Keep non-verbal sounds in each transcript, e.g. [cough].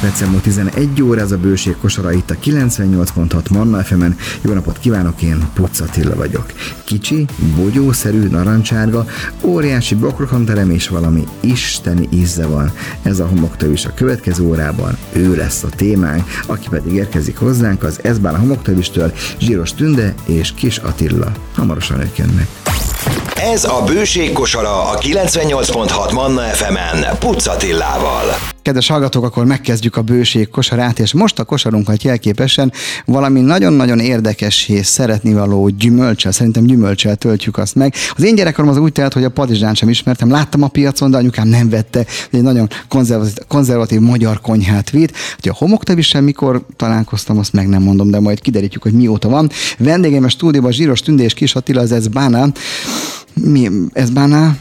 Percen múlt 11 óra, ez a bőség kosara itt a 98.6 Manna fm -en. Jó napot kívánok, én Puc Attila vagyok. Kicsi, bogyószerű, narancsárga, óriási bokrokhanterem és valami isteni íze van. Ez a homoktől is a következő órában ő lesz a témánk, aki pedig érkezik hozzánk az Ezbán a homoktövistől, Zsíros Tünde és Kis Attila. Hamarosan ők jönnek. Ez a Bőség kosara a 98.6 Manna FM-en Pucatillával. Kedves hallgatók, akkor megkezdjük a bőség kosarát, és most a kosarunkat jelképesen valami nagyon-nagyon érdekes és szeretni való gyümölcsel, szerintem gyümölcsel töltjük azt meg. Az én gyerekkorom az úgy telt, hogy a padizsán sem ismertem, láttam a piacon, de anyukám nem vette, egy nagyon konzervatív, konzervatív magyar konyhát vitt. Hogy a homoktevissel mikor találkoztam, azt meg nem mondom, de majd kiderítjük, hogy mióta van. Vendégem a stúdióban Zsíros Tündé és Kis Attila, ez Bánál mi, ez báná,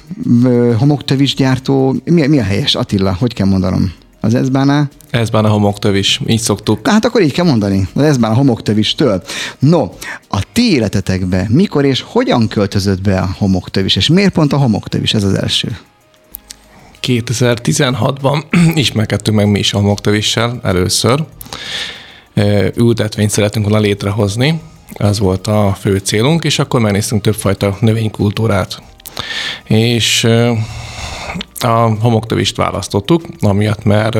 homoktövis gyártó, mi, mi a helyes Attila, hogy kell mondanom? Az ezbáná? Ezbáná homoktövis, így szoktuk. Hát akkor így kell mondani, az ezbáná homoktövistől. No, a ti életetekbe mikor és hogyan költözött be a homoktövis, és miért pont a homoktövis, ez az első? 2016-ban [clears throat] ismerkedtünk meg mi is a homoktövissel először. Ültetvényt szeretünk volna létrehozni, ez volt a fő célunk, és akkor megnéztünk többfajta növénykultúrát. És a homoktövist választottuk, amiatt, mert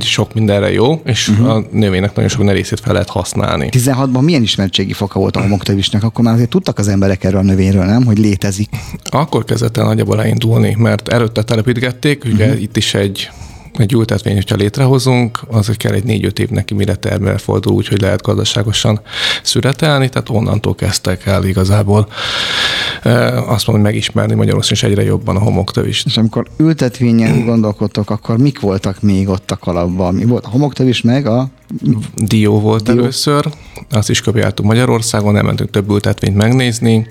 sok mindenre jó, és uh-huh. a növénynek nagyon sok részét fel lehet használni. 16-ban milyen ismertségi foka volt a homoktövisnek? Akkor már azért tudtak az emberek erről a növényről, nem? Hogy létezik. Akkor kezdett el nagyjából elindulni, mert előtte telepítgették, ugye uh-huh. itt is egy egy ültetvény, hogyha létrehozunk, az kell egy négy-öt év neki, mire termel fordul, úgyhogy lehet gazdaságosan szüretelni, tehát onnantól kezdtek el igazából azt mondom, megismerni Magyarországon is egyre jobban a homoktövist. És amikor ültetvényen gondolkodtok, akkor mik voltak még ott a kalapban? Mi volt a homoktövis meg a Dió volt Dió. először, azt is kopjáltuk Magyarországon, nem mentünk több ültetvényt megnézni.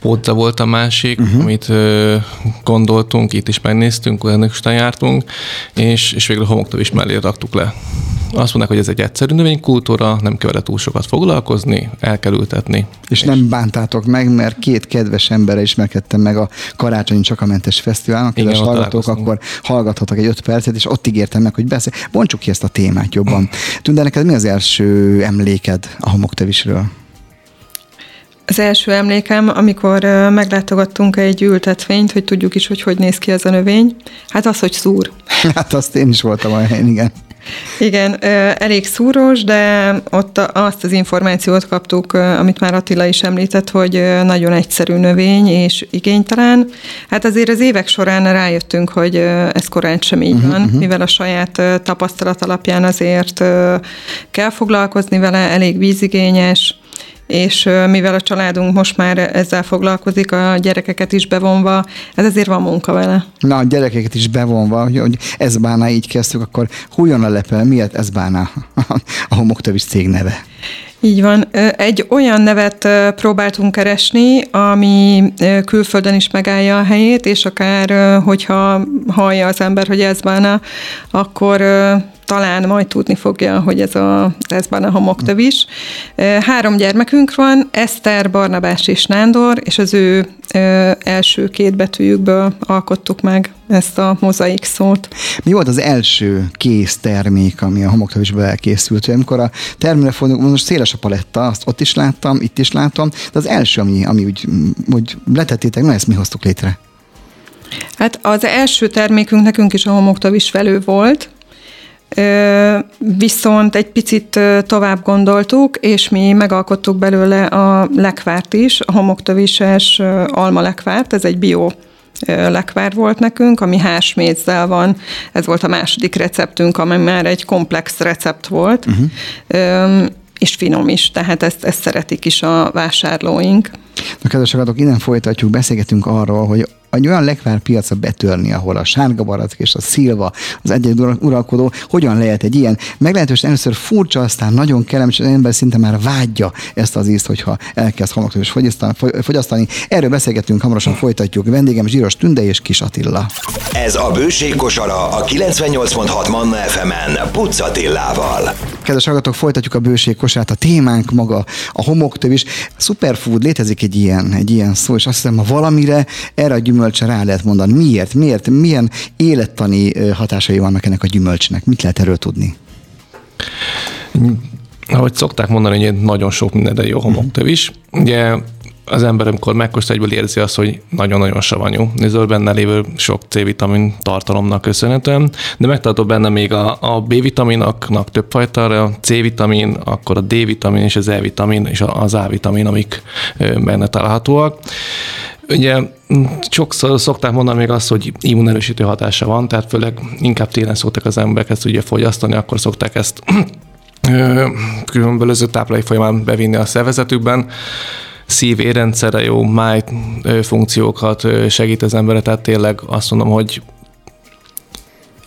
Pótza volt a másik, uh-huh. amit ö, gondoltunk, itt is megnéztünk, is jártunk, és, és végül a homoktól is mellé raktuk le. Azt mondják, hogy ez egy egyszerű növénykultúra, nem kell túl sokat foglalkozni, el kell ültetni. És, és nem bántátok meg, mert két kedves emberre ismerkedtem meg a Karácsonyi Csakamentes Fesztiválon, kedves hallgatók, akkor hallgathatok egy öt percet, és ott ígértem meg, hogy beszél. Bontsuk ki ezt a témát jobban. [clears throat] Tünde, neked mi az első emléked a homoktevisről? Az első emlékem, amikor meglátogattunk egy ültetvényt, hogy tudjuk is, hogy hogy néz ki ez a növény, hát az, hogy szúr. [laughs] Hát azt én is voltam a helyen, igen. Igen, elég szúros, de ott azt az információt kaptuk, amit már Attila is említett, hogy nagyon egyszerű növény és igénytelen. Hát azért az évek során rájöttünk, hogy ez korán sem így uh-huh, van, uh-huh. mivel a saját tapasztalat alapján azért kell foglalkozni vele, elég vízigényes, és mivel a családunk most már ezzel foglalkozik, a gyerekeket is bevonva, ez azért van munka vele. Na, a gyerekeket is bevonva, hogy ez báná így kezdtük, akkor hújon a lepel, miért ez báná [laughs] a homoktövis cég neve? Így van. Egy olyan nevet próbáltunk keresni, ami külföldön is megállja a helyét, és akár, hogyha hallja az ember, hogy ez bána, akkor talán majd tudni fogja, hogy ez a leszben a homoktövis. Három gyermekünk van, Eszter, Barnabás és Nándor, és az ő első két betűjükből alkottuk meg ezt a mozaik szót. Mi volt az első kész termék, ami a homoktövisből elkészült? Amikor a termére fordulunk, most széles a paletta, azt ott is láttam, itt is láttam, de az első, ami, ami úgy, úgy letettétek, na ezt mi hoztuk létre? Hát az első termékünk nekünk is a homoktövis felő volt, Viszont egy picit tovább gondoltuk, és mi megalkottuk belőle a lekvárt is, a homoktövises alma lekvárt, ez egy bio lekvár volt nekünk, ami hásmézzel van. Ez volt a második receptünk, ami már egy komplex recept volt, uh-huh. és finom is, tehát ezt, ezt szeretik is a vásárlóink. Na, kedves innen folytatjuk, beszélgetünk arról, hogy egy olyan lekvár piacra betörni, ahol a sárga barack és a szilva, az egyedi uralkodó, hogyan lehet egy ilyen meglehetősen először furcsa, aztán nagyon kellemes, az ember szinte már vágyja ezt az ízt, hogyha elkezd homoktól fogyasztani, fogyasztani. Erről beszélgetünk, hamarosan folytatjuk. Vendégem Zsíros Tünde és Kis Attila. Ez a bőség kosara a 98.6 Manna FM-en Pucatillával. Kedves hallgatók, folytatjuk a bőség kosát. A témánk maga a homoktöv is. Superfood, létezik egy ilyen, egy ilyen szó, és azt hiszem, ha valamire erre a gyümölcsre rá lehet mondani. Miért? Miért? Milyen élettani hatásai vannak ennek a gyümölcsnek? Mit lehet erről tudni? Ahogy szokták mondani, hogy nagyon sok minden jó homoktöv is. Ugye az ember, amikor megkóstol, egyből érzi azt, hogy nagyon-nagyon savanyú. Ez benne lévő sok C-vitamin tartalomnak köszönhetően, de megtartó benne még a, a B-vitaminoknak több fajta, a C-vitamin, akkor a D-vitamin és az E-vitamin és az A-vitamin, amik benne találhatóak. Ugye sokszor szokták mondani még azt, hogy immunerősítő hatása van, tehát főleg inkább télen szoktak az emberek ezt ugye fogyasztani, akkor szokták ezt különböző táplálai folyamán bevinni a szervezetükben. Szív érrendszere jó, máj funkciókat segít az emberre, tehát tényleg azt mondom, hogy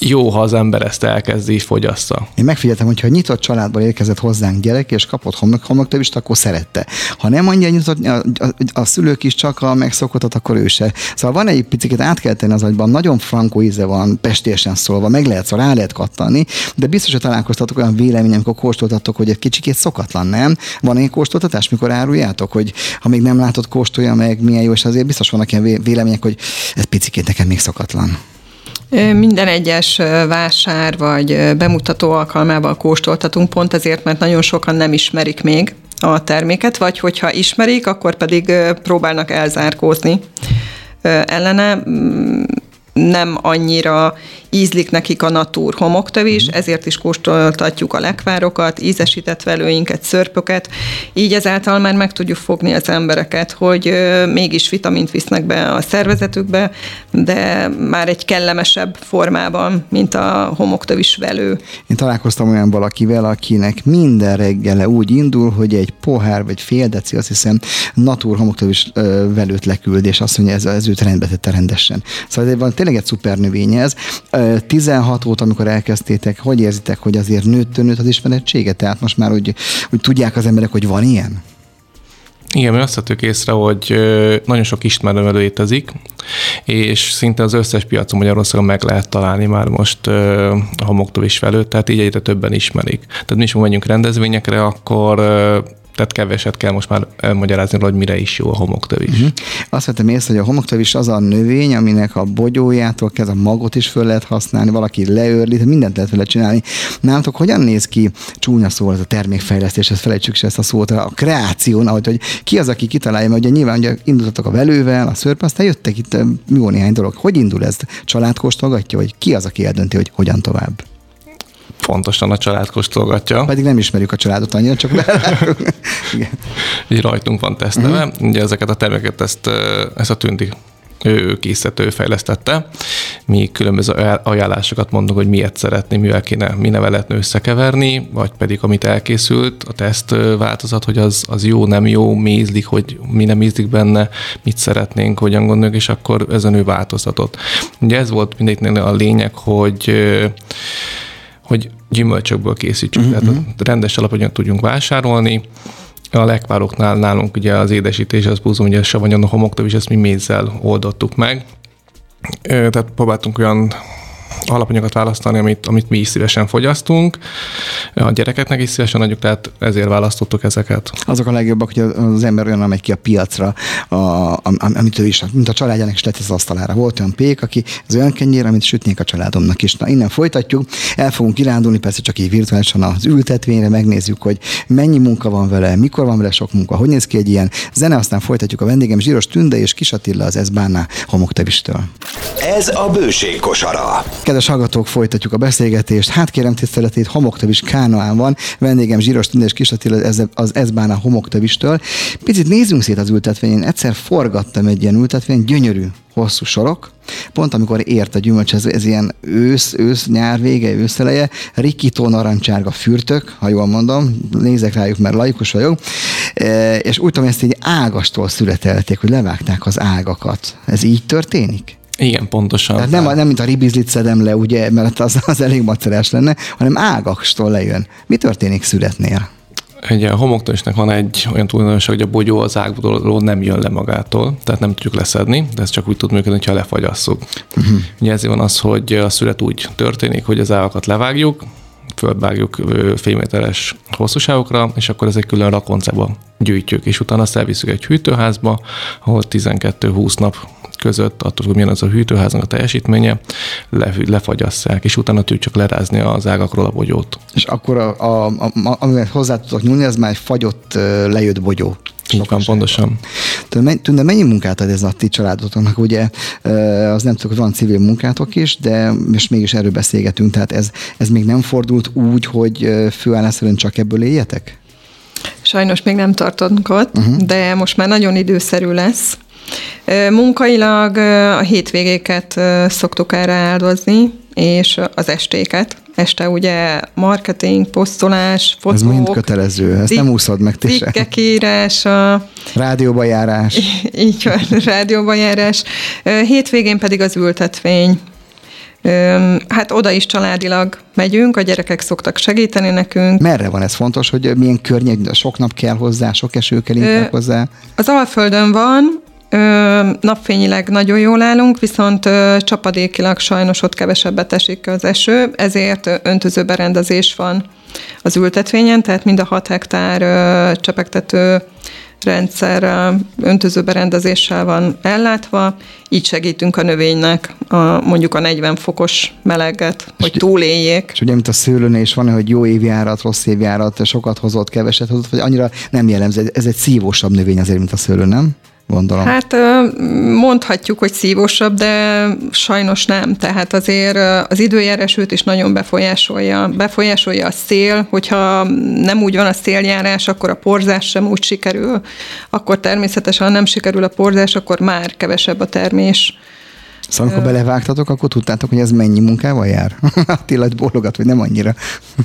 jó, ha az ember ezt elkezdi, fogyassza. Én megfigyeltem, hogy ha nyitott családból érkezett hozzánk gyerek, és kapott homok, homoktövist, akkor szerette. Ha nem mondja nyitott, a, a, a, szülők is csak a megszokottat, akkor ő se. Szóval van egy picit át kell tenni az agyban, nagyon frankó íze van, pestésen szólva, meg lehet, szóval rá lehet kattani, de biztos, hogy találkoztatok olyan véleményem, amikor kóstoltatok, hogy egy kicsikét szokatlan, nem? Van egy kóstoltatás, mikor áruljátok, hogy ha még nem látod, kóstolja meg, milyen jó, és azért biztos vannak ilyen vélemények, hogy ez picikét nekem még szokatlan. Minden egyes vásár vagy bemutató alkalmával kóstoltatunk, pont ezért, mert nagyon sokan nem ismerik még a terméket, vagy hogyha ismerik, akkor pedig próbálnak elzárkózni. Ellene nem annyira ízlik nekik a natúr homoktövis, mm. ezért is kóstoltatjuk a lekvárokat, ízesített velőinket, szörpöket, így ezáltal már meg tudjuk fogni az embereket, hogy mégis vitamint visznek be a szervezetükbe, de már egy kellemesebb formában, mint a homoktövis velő. Én találkoztam olyan valakivel, akinek minden reggele úgy indul, hogy egy pohár vagy fél deci, azt hiszem, natúr homoktövis velőt leküld, és azt mondja, ez, ez őt rendbe tette rendesen. Szóval van tényleg egy szuper növény ez. 16 óta, amikor elkezdtétek, hogy érzitek, hogy azért nőtt, nőtt az ismerettsége? Tehát most már úgy, úgy tudják az emberek, hogy van ilyen? Igen, mi azt vettük észre, hogy nagyon sok ismerő létezik, és szinte az összes piacon Magyarországon meg lehet találni már most a homoktól is felőtt, tehát így egyre többen ismerik. Tehát mi is megyünk rendezvényekre, akkor tehát keveset kell most már elmagyarázni, hogy mire is jó a homoktövis. Uh-huh. Azt vettem észre, hogy a homoktövis az a növény, aminek a bogyójától kezd a magot is föl lehet használni, valaki leörli, mindent lehet vele csinálni. Nálatok hogyan néz ki, csúnya szó ez a termékfejlesztés, ezt felejtsük se ezt a szót, a kreáción, ahogy hogy ki az, aki kitalálja, mert ugye nyilván ugye indultatok a velővel, a szörp, aztán jöttek itt jó néhány dolog. Hogy indul ez? Család vagy ki az, aki eldönti, hogy hogyan tovább? Fontosan a család kóstolgatja. Pedig nem ismerjük a családot annyira, csak [laughs] Így rajtunk van tesztelve. Uh-huh. Ugye ezeket a termékeket ezt, ezt a tünti ő készített, ő fejlesztette. Mi különböző ajánlásokat mondunk, hogy miért szeretné, mivel kéne, mi neve lehetne összekeverni, vagy pedig amit elkészült, a teszt változat, hogy az, az jó, nem jó, mi ízlik, hogy mi nem ízlik benne, mit szeretnénk, hogyan gondoljuk, és akkor ezen ő változtatott. Ugye ez volt mindegyiknél a lényeg, hogy hogy gyümölcsökből készítsük, uh-huh. tehát mhm. rendes alapanyag tudjunk vásárolni. A lekvároknál nálunk ugye az édesítés, az búzom, ugye a savanyon a homoktav, és ezt mi mézzel oldottuk meg. Tehát próbáltunk olyan alapanyagot választani, amit, amit mi is szívesen fogyasztunk. A gyerekeknek is szívesen adjuk, tehát ezért választottuk ezeket. Azok a legjobbak, hogy az ember olyan megy ki a piacra, a, amit ő is, mint a családjának is lett az asztalára. Volt olyan pék, aki az olyan kenyér, amit sütnék a családomnak is. Na, innen folytatjuk, el fogunk kirándulni, persze csak így virtuálisan az ültetvényre, megnézzük, hogy mennyi munka van vele, mikor van vele sok munka, hogy néz ki egy ilyen zene, aztán folytatjuk a vendégem Zsíros Tünde és Kisatilla az Eszbánná homoktevistől. Ez a bőség kosara. Kedves hallgatók, folytatjuk a beszélgetést. Hát kérem tiszteletét, homoktavis Kánoán van. Vendégem Zsíros Tündés Kisatil az Ezbána homoktavistől. Picit nézzünk szét az ültetvényen. Egyszer forgattam egy ilyen ültetvény, gyönyörű, hosszú sorok. Pont amikor ért a gyümölcs, ez, ez ilyen ősz, ősz, nyár vége, őszeleje, rikító narancsárga fürtök, ha jól mondom, nézek rájuk, mert laikus vagyok, e, és úgy tudom, ezt egy ágastól születelték, hogy levágták az ágakat. Ez így történik? Igen, pontosan. Tehát nem, nem mint a ribizlit szedem le, ugye, mert az, az elég macerás lenne, hanem ágakstól lejön. Mi történik születnél? Egy a homoktörésnek van egy olyan tulajdonság, hogy a bogyó az ágból nem jön le magától, tehát nem tudjuk leszedni, de ez csak úgy tud működni, ha lefagyasszuk. Uh-huh. Ugye ezért van az, hogy a szület úgy történik, hogy az ágakat levágjuk, földvágjuk félméteres hosszúságokra, és akkor ezek külön rakoncába gyűjtjük, és utána azt elviszük egy hűtőházba, ahol 12-20 nap között, attól, hogy milyen az a hűtőháznak a teljesítménye, le, lefagyasszák, és utána tudjuk csak lerázni az ágakról a bogyót. És akkor, a, a, a, amivel hozzá tudok nyúlni, az már egy fagyott, lejött bogyó. Így van, pontosan. Tűnde, mennyi munkát ad ez a ti családotoknak? Ugye az nem tudok, hogy van civil munkátok is, de most mégis erről beszélgetünk, tehát ez, ez még nem fordult úgy, hogy főállás szerint csak ebből éljetek? Sajnos még nem tartunk ott, uh-huh. de most már nagyon időszerű lesz. Munkailag a hétvégéket szoktuk erre áldozni, és az estéket. Este ugye marketing, posztolás, fotók. Ez mind kötelező, ezt nem úszod meg ti Cikkek írása. Rádióba járás. Így van, [laughs] rádióba járás. Hétvégén pedig az ültetvény. Hát oda is családilag megyünk, a gyerekek szoktak segíteni nekünk. Merre van ez fontos, hogy milyen környék, sok nap kell hozzá, sok eső kell hozzá? Az Alföldön van, napfényileg nagyon jól állunk, viszont csapadékilag sajnos ott kevesebbet esik az eső, ezért öntözőberendezés van az ültetvényen, tehát mind a 6 hektár csepegtető rendszer öntözőberendezéssel van ellátva, így segítünk a növénynek a, mondjuk a 40 fokos meleget, hogy túléljék. És ugye, mint a szőlőnél is van, hogy jó évjárat, rossz évjárat, sokat hozott, keveset hozott, vagy annyira nem jellemző. Ez egy szívósabb növény azért, mint a szőlő, nem? Gondolom. Hát mondhatjuk, hogy szívósabb, de sajnos nem. Tehát azért az időjárás őt is nagyon befolyásolja. Befolyásolja a szél, hogyha nem úgy van a széljárás, akkor a porzás sem úgy sikerül. Akkor természetesen, ha nem sikerül a porzás, akkor már kevesebb a termés. Szóval amikor belevágtatok, akkor tudtátok, hogy ez mennyi munkával jár? [laughs] Attila bólogat, hogy nem annyira.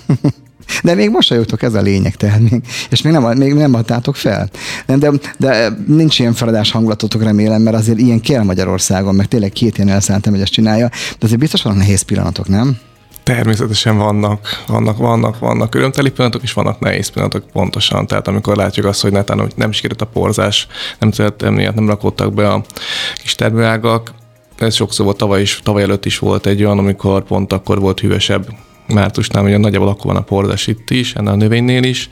[laughs] De még mosolyogtok, ez a lényeg, tehát még, és még nem, még nem adtátok fel. Nem, de, de nincs ilyen feladás hangulatotok, remélem, mert azért ilyen kell Magyarországon, meg tényleg két ilyen elszántem, hogy ezt csinálja, de azért biztos van nehéz pillanatok, nem? Természetesen vannak, vannak, vannak, vannak örömteli pillanatok, és vannak nehéz pillanatok pontosan. Tehát amikor látjuk azt, hogy netán, hogy nem sikerült a porzás, nem szeretem, miatt nem rakottak be a kis termőágak, ez sokszor volt tavaly is, tavaly előtt is volt egy olyan, amikor pont akkor volt hűvösebb mártusnál, ugye nagyjából akkor van a porzás itt is, ennél a növénynél is,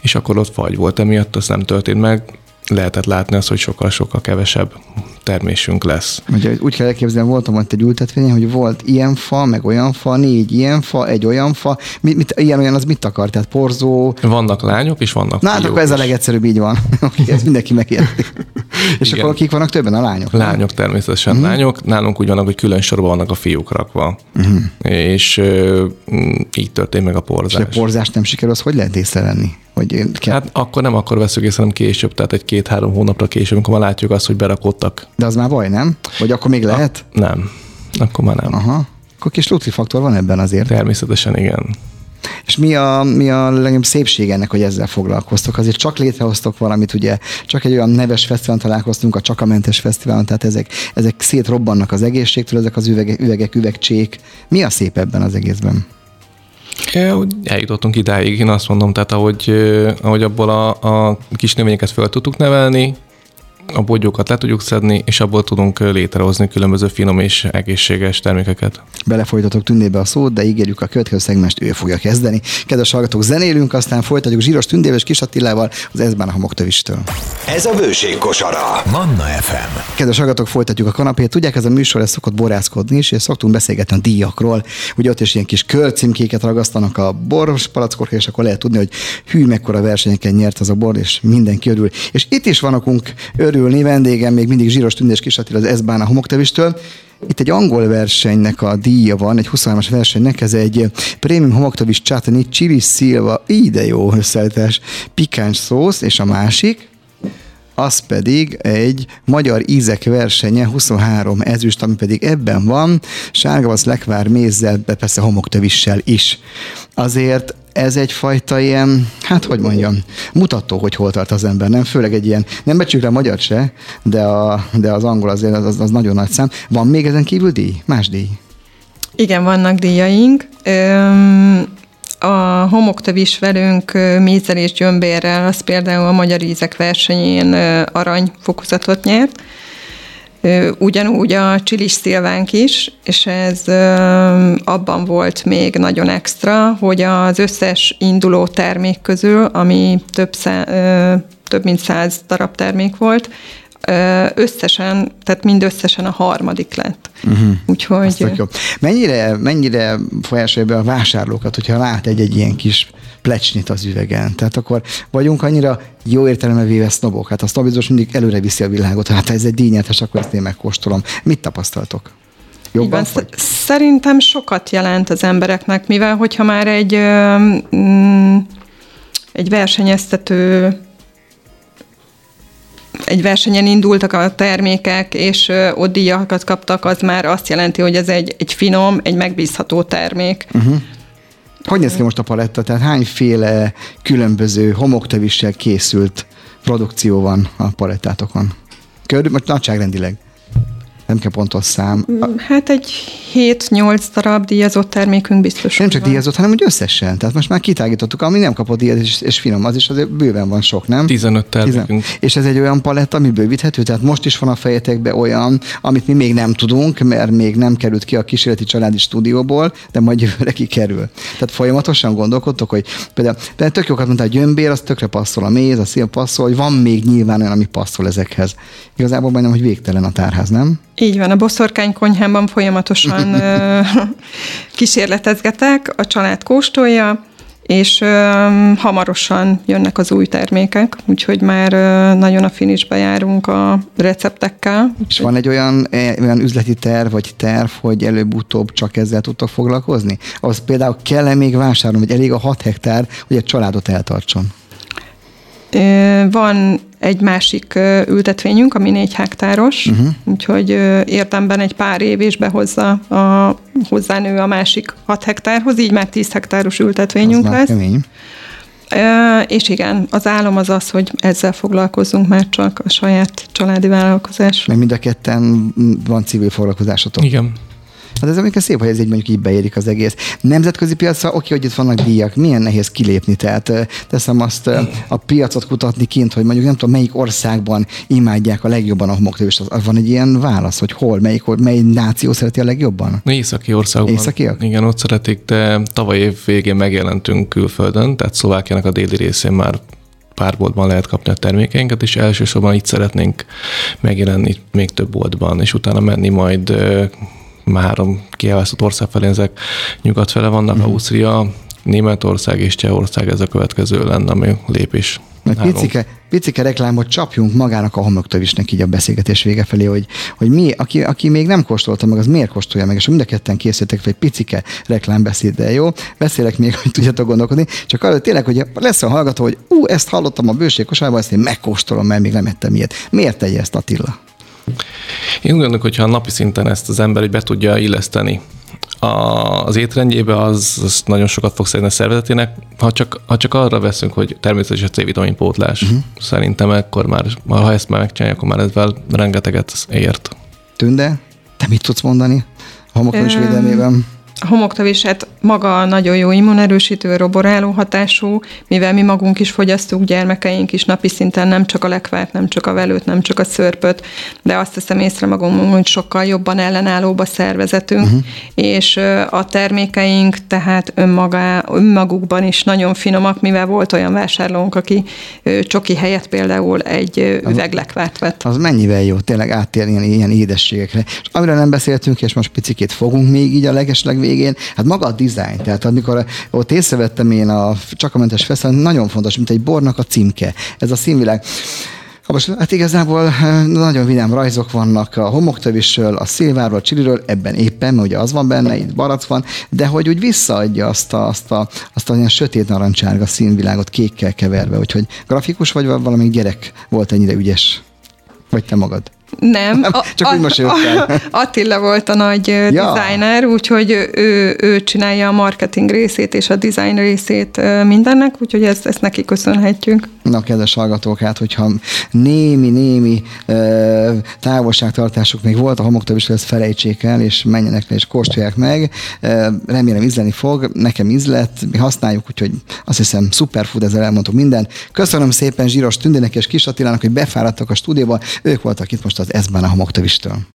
és akkor ott fagy volt emiatt, az nem történt meg, lehetett látni azt, hogy sokkal-sokkal kevesebb termésünk lesz. Ugye úgy kell elképzelni, voltam ott egy ültetvényen, hogy volt ilyen fa, meg olyan fa, négy ilyen fa, egy olyan fa. Mit, mit, ilyen olyan az mit akar? Tehát porzó. Vannak lányok, és vannak Na, hát akkor ez a legegyszerűbb, így van. [laughs] ez mindenki megérti. [laughs] és Igen. akkor kik vannak többen? A lányok? Lányok, természetesen uh-huh. lányok. Nálunk úgy vannak, hogy külön sorban vannak a fiúk rakva. Uh-huh. És uh, így történt meg a porzás. És a porzást nem sikerül, az hogy lehet észrevenni? Hogy kell... Hát akkor nem akkor veszük észre, hanem később, tehát egy két-három hónapra később, amikor már látjuk azt, hogy berakottak. De az már baj, nem? Vagy akkor még lehet? A, nem. Akkor már nem. Aha. Akkor kis faktor van ebben azért. Természetesen igen. És mi a, mi a legnagyobb szépség ennek, hogy ezzel foglalkoztok? Azért csak létrehoztok valamit, ugye, csak egy olyan neves fesztiválon találkoztunk, a Csakamentes Fesztiválon, tehát ezek, ezek szétrobbannak az egészségtől, ezek az üvegek, üvegek, üvegcsék. Mi a szép ebben az egészben? Eljutottunk idáig, én azt mondom, tehát ahogy, ahogy abból a, a kis növényeket fel tudtuk nevelni, a bogyókat le tudjuk szedni, és abból tudunk létrehozni különböző finom és egészséges termékeket. Belefolytatok tündébe a szót, de ígérjük a következő szegmest ő fogja kezdeni. Kedves hallgatók, zenélünk, aztán folytatjuk Zsíros Tündéves Kis Attilával, az Ezbán a Homoktövistől. Ez a bőség kosara. Manna FM. Kedves hallgatók, folytatjuk a kanapét. Tudják, ez a műsor ez szokott borászkodni is, és szoktunk beszélgetni a díjakról. Ugye ott is ilyen kis kölcímkéket ragasztanak a boros palackorra, és akkor lehet tudni, hogy hű, mekkora versenyeken nyert az a bor, és mindenki örül. És itt is vanokunk örül örülni. Vendégem még mindig Zsíros Tündés Kisatil az Ezbán a homoktevistől. Itt egy angol versenynek a díja van, egy 23-as versenynek, ez egy Premium Homoktavis Chutney Chili Silva, ide jó összeállítás, pikáns szósz, és a másik, az pedig egy magyar ízek versenye, 23 ezüst, ami pedig ebben van, sárgavasz lekvár mézzel, de persze homoktövissel is. Azért ez egyfajta ilyen, hát hogy mondjam, mutató, hogy hol tart az ember, nem? Főleg egy ilyen, nem becsük rá magyar se, de, a, de az angol azért az, az, az nagyon nagy szám. Van még ezen kívül díj? Más díj? Igen, vannak díjaink. Öm, a homoktavis velünk mézzel és gyömbérrel, az például a Magyar Ízek versenyén arany fokozatot nyert. Ugyanúgy a csilis szilvánk is, és ez abban volt még nagyon extra, hogy az összes induló termék közül, ami több, több mint száz darab termék volt, összesen, tehát mindösszesen a harmadik lett. Uh-huh. Úgyhogy... Jó. Mennyire, mennyire folyásolja be a vásárlókat, hogyha lát egy-egy ilyen kis plecsnit az üvegen. Tehát akkor vagyunk annyira jó értelembe véve sznobok. Hát a sznobizmus mindig előre viszi a világot. Hát ez egy díjnyertes, akkor ezt én megkóstolom. Mit tapasztaltok? Jobban Igen, Szerintem sokat jelent az embereknek, mivel hogyha már egy, mm, egy versenyeztető egy versenyen indultak a termékek, és ott díjakat kaptak, az már azt jelenti, hogy ez egy, egy finom, egy megbízható termék. Uh-huh. Hogy néz ki most a paletta? Tehát hányféle különböző homoktövissel készült produkció van a palettátokon? Körül, most nagyságrendileg nem kell pontos szám. Mm, hát egy 7-8 darab díjazott termékünk biztos. Nem csak van. díjazott, hanem úgy összesen. Tehát most már kitágítottuk, ami nem kapott díjat, és, és finom, az is azért bőven van sok, nem? 15 termékünk. És ez egy olyan paletta, ami bővíthető, tehát most is van a fejetekben olyan, amit mi még nem tudunk, mert még nem került ki a kísérleti családi stúdióból, de majd jövőre kikerül. Tehát folyamatosan gondolkodtok, hogy például, de tök jókat mondta, a gyömbér, az tökre passzol, a méz, a szél passzol, hogy van még nyilván olyan, ami passzol ezekhez. Igazából majdnem, hogy végtelen a tárház, nem? Így van, a boszorkány konyhámban folyamatosan kísérletezgetek, a család kóstolja, és ö, hamarosan jönnek az új termékek, úgyhogy már ö, nagyon a finisbe járunk a receptekkel. És van egy olyan, e, olyan üzleti terv, vagy terv, hogy előbb-utóbb csak ezzel tudtok foglalkozni? Az például kell-e még vásárolni, vagy elég a 6 hektár, hogy egy családot eltartson? Van egy másik ültetvényünk, ami négy hektáros, uh-huh. úgyhogy értemben egy pár év is behozza a hozzánő a másik hat hektárhoz, így már tíz hektáros ültetvényünk az lesz. Kemény. És igen, az álom az az, hogy ezzel foglalkozzunk már csak a saját családi vállalkozás. Meg mind a ketten van civil foglalkozásotok. Igen. Hát ez amikor szép, hogy ez így mondjuk így beérik az egész. Nemzetközi piacra, oké, hogy itt vannak díjak, milyen nehéz kilépni, tehát teszem azt a piacot kutatni kint, hogy mondjuk nem tudom, melyik országban imádják a legjobban a homoktövést. Az, van egy ilyen válasz, hogy hol, melyik, mely náció szereti a legjobban? Északi országban. Északiak? Igen, ott szeretik, de tavaly év végén megjelentünk külföldön, tehát Szlovákiának a déli részén már pár boltban lehet kapni a termékeinket, és elsősorban itt szeretnénk megjelenni még több boltban, és utána menni majd három kielválasztott ország felé, ezek nyugat fele vannak, uh-huh. Ausztria, Németország és Csehország ez a következő lenne, ami lépés. Picike, picike reklámot csapjunk magának a homoktövisnek így a beszélgetés vége felé, hogy, hogy mi, aki, aki még nem kóstolta meg, az miért kóstolja meg, és mind a ketten készítettek fel egy picike reklámbeszéd, de jó, beszélek még, hogy tudjatok gondolkodni, csak arra tényleg, hogy lesz a hallgató, hogy ú, ezt hallottam a bőség kosárban, ezt én megkóstolom, mert még nem ettem ilyet. Miért tegye ezt Attila? Én úgy gondolok, hogyha napi szinten ezt az ember be tudja illeszteni a, az étrendjébe, az, az nagyon sokat fog szerni a szervezetének. Ha csak, ha csak arra veszünk, hogy természetesen a C-vitamin pótlás, uh-huh. szerintem akkor már, ha ezt már megcsinálja, akkor már ezzel rengeteget ért. Tünde, te mit tudsz mondani a homokos védelmében? A homoktavésát maga nagyon jó immunerősítő, roboráló hatású, mivel mi magunk is fogyasztunk, gyermekeink is napi szinten nem csak a lekvárt, nem csak a velőt, nem csak a szörpöt, de azt teszem észre magunkon, hogy sokkal jobban ellenállóbb a szervezetünk, uh-huh. és a termékeink tehát önmagá, önmagukban is nagyon finomak, mivel volt olyan vásárlónk, aki csoki helyett például egy üveglekvárt vett. Az mennyivel jó, tényleg áttérni ilyen, ilyen édességekre. És amiről nem beszéltünk, és most picikét fogunk még így a legesleg végén, hát maga a design, tehát amikor ott észrevettem én a csakamentes fesztivál, nagyon fontos, mint egy bornak a címke. Ez a színvilág. Most, hát igazából eh, nagyon vidám rajzok vannak a homoktövisről, a szilvárról, a csiliről, ebben éppen, mert ugye az van benne, itt barac van, de hogy úgy visszaadja azt a, azt a, azt a ilyen sötét narancsárga színvilágot kékkel keverve, úgyhogy grafikus vagy valami gyerek volt ennyire ügyes? Vagy te magad? Nem, nem [laughs] csak úgy mosolyogtál. Attila volt a nagy ja. designer, úgyhogy ő, ő csinálja a marketing részét és a design részét mindennek, úgyhogy ezt, ezt neki köszönhetjük. Na, kedves hallgatók, hát hogyha némi-némi távolságtartásuk még volt a homoktövistől, ezt felejtsék el, és menjenek le, és kóstolják meg. Remélem ízleni fog, nekem ízlet, mi használjuk, úgyhogy azt hiszem superfood, ezzel elmondtuk minden. Köszönöm szépen Zsíros Tündének és Kis Attilának, hogy befáradtak a stúdióba, ők voltak itt most az Eszben a homoktövistől.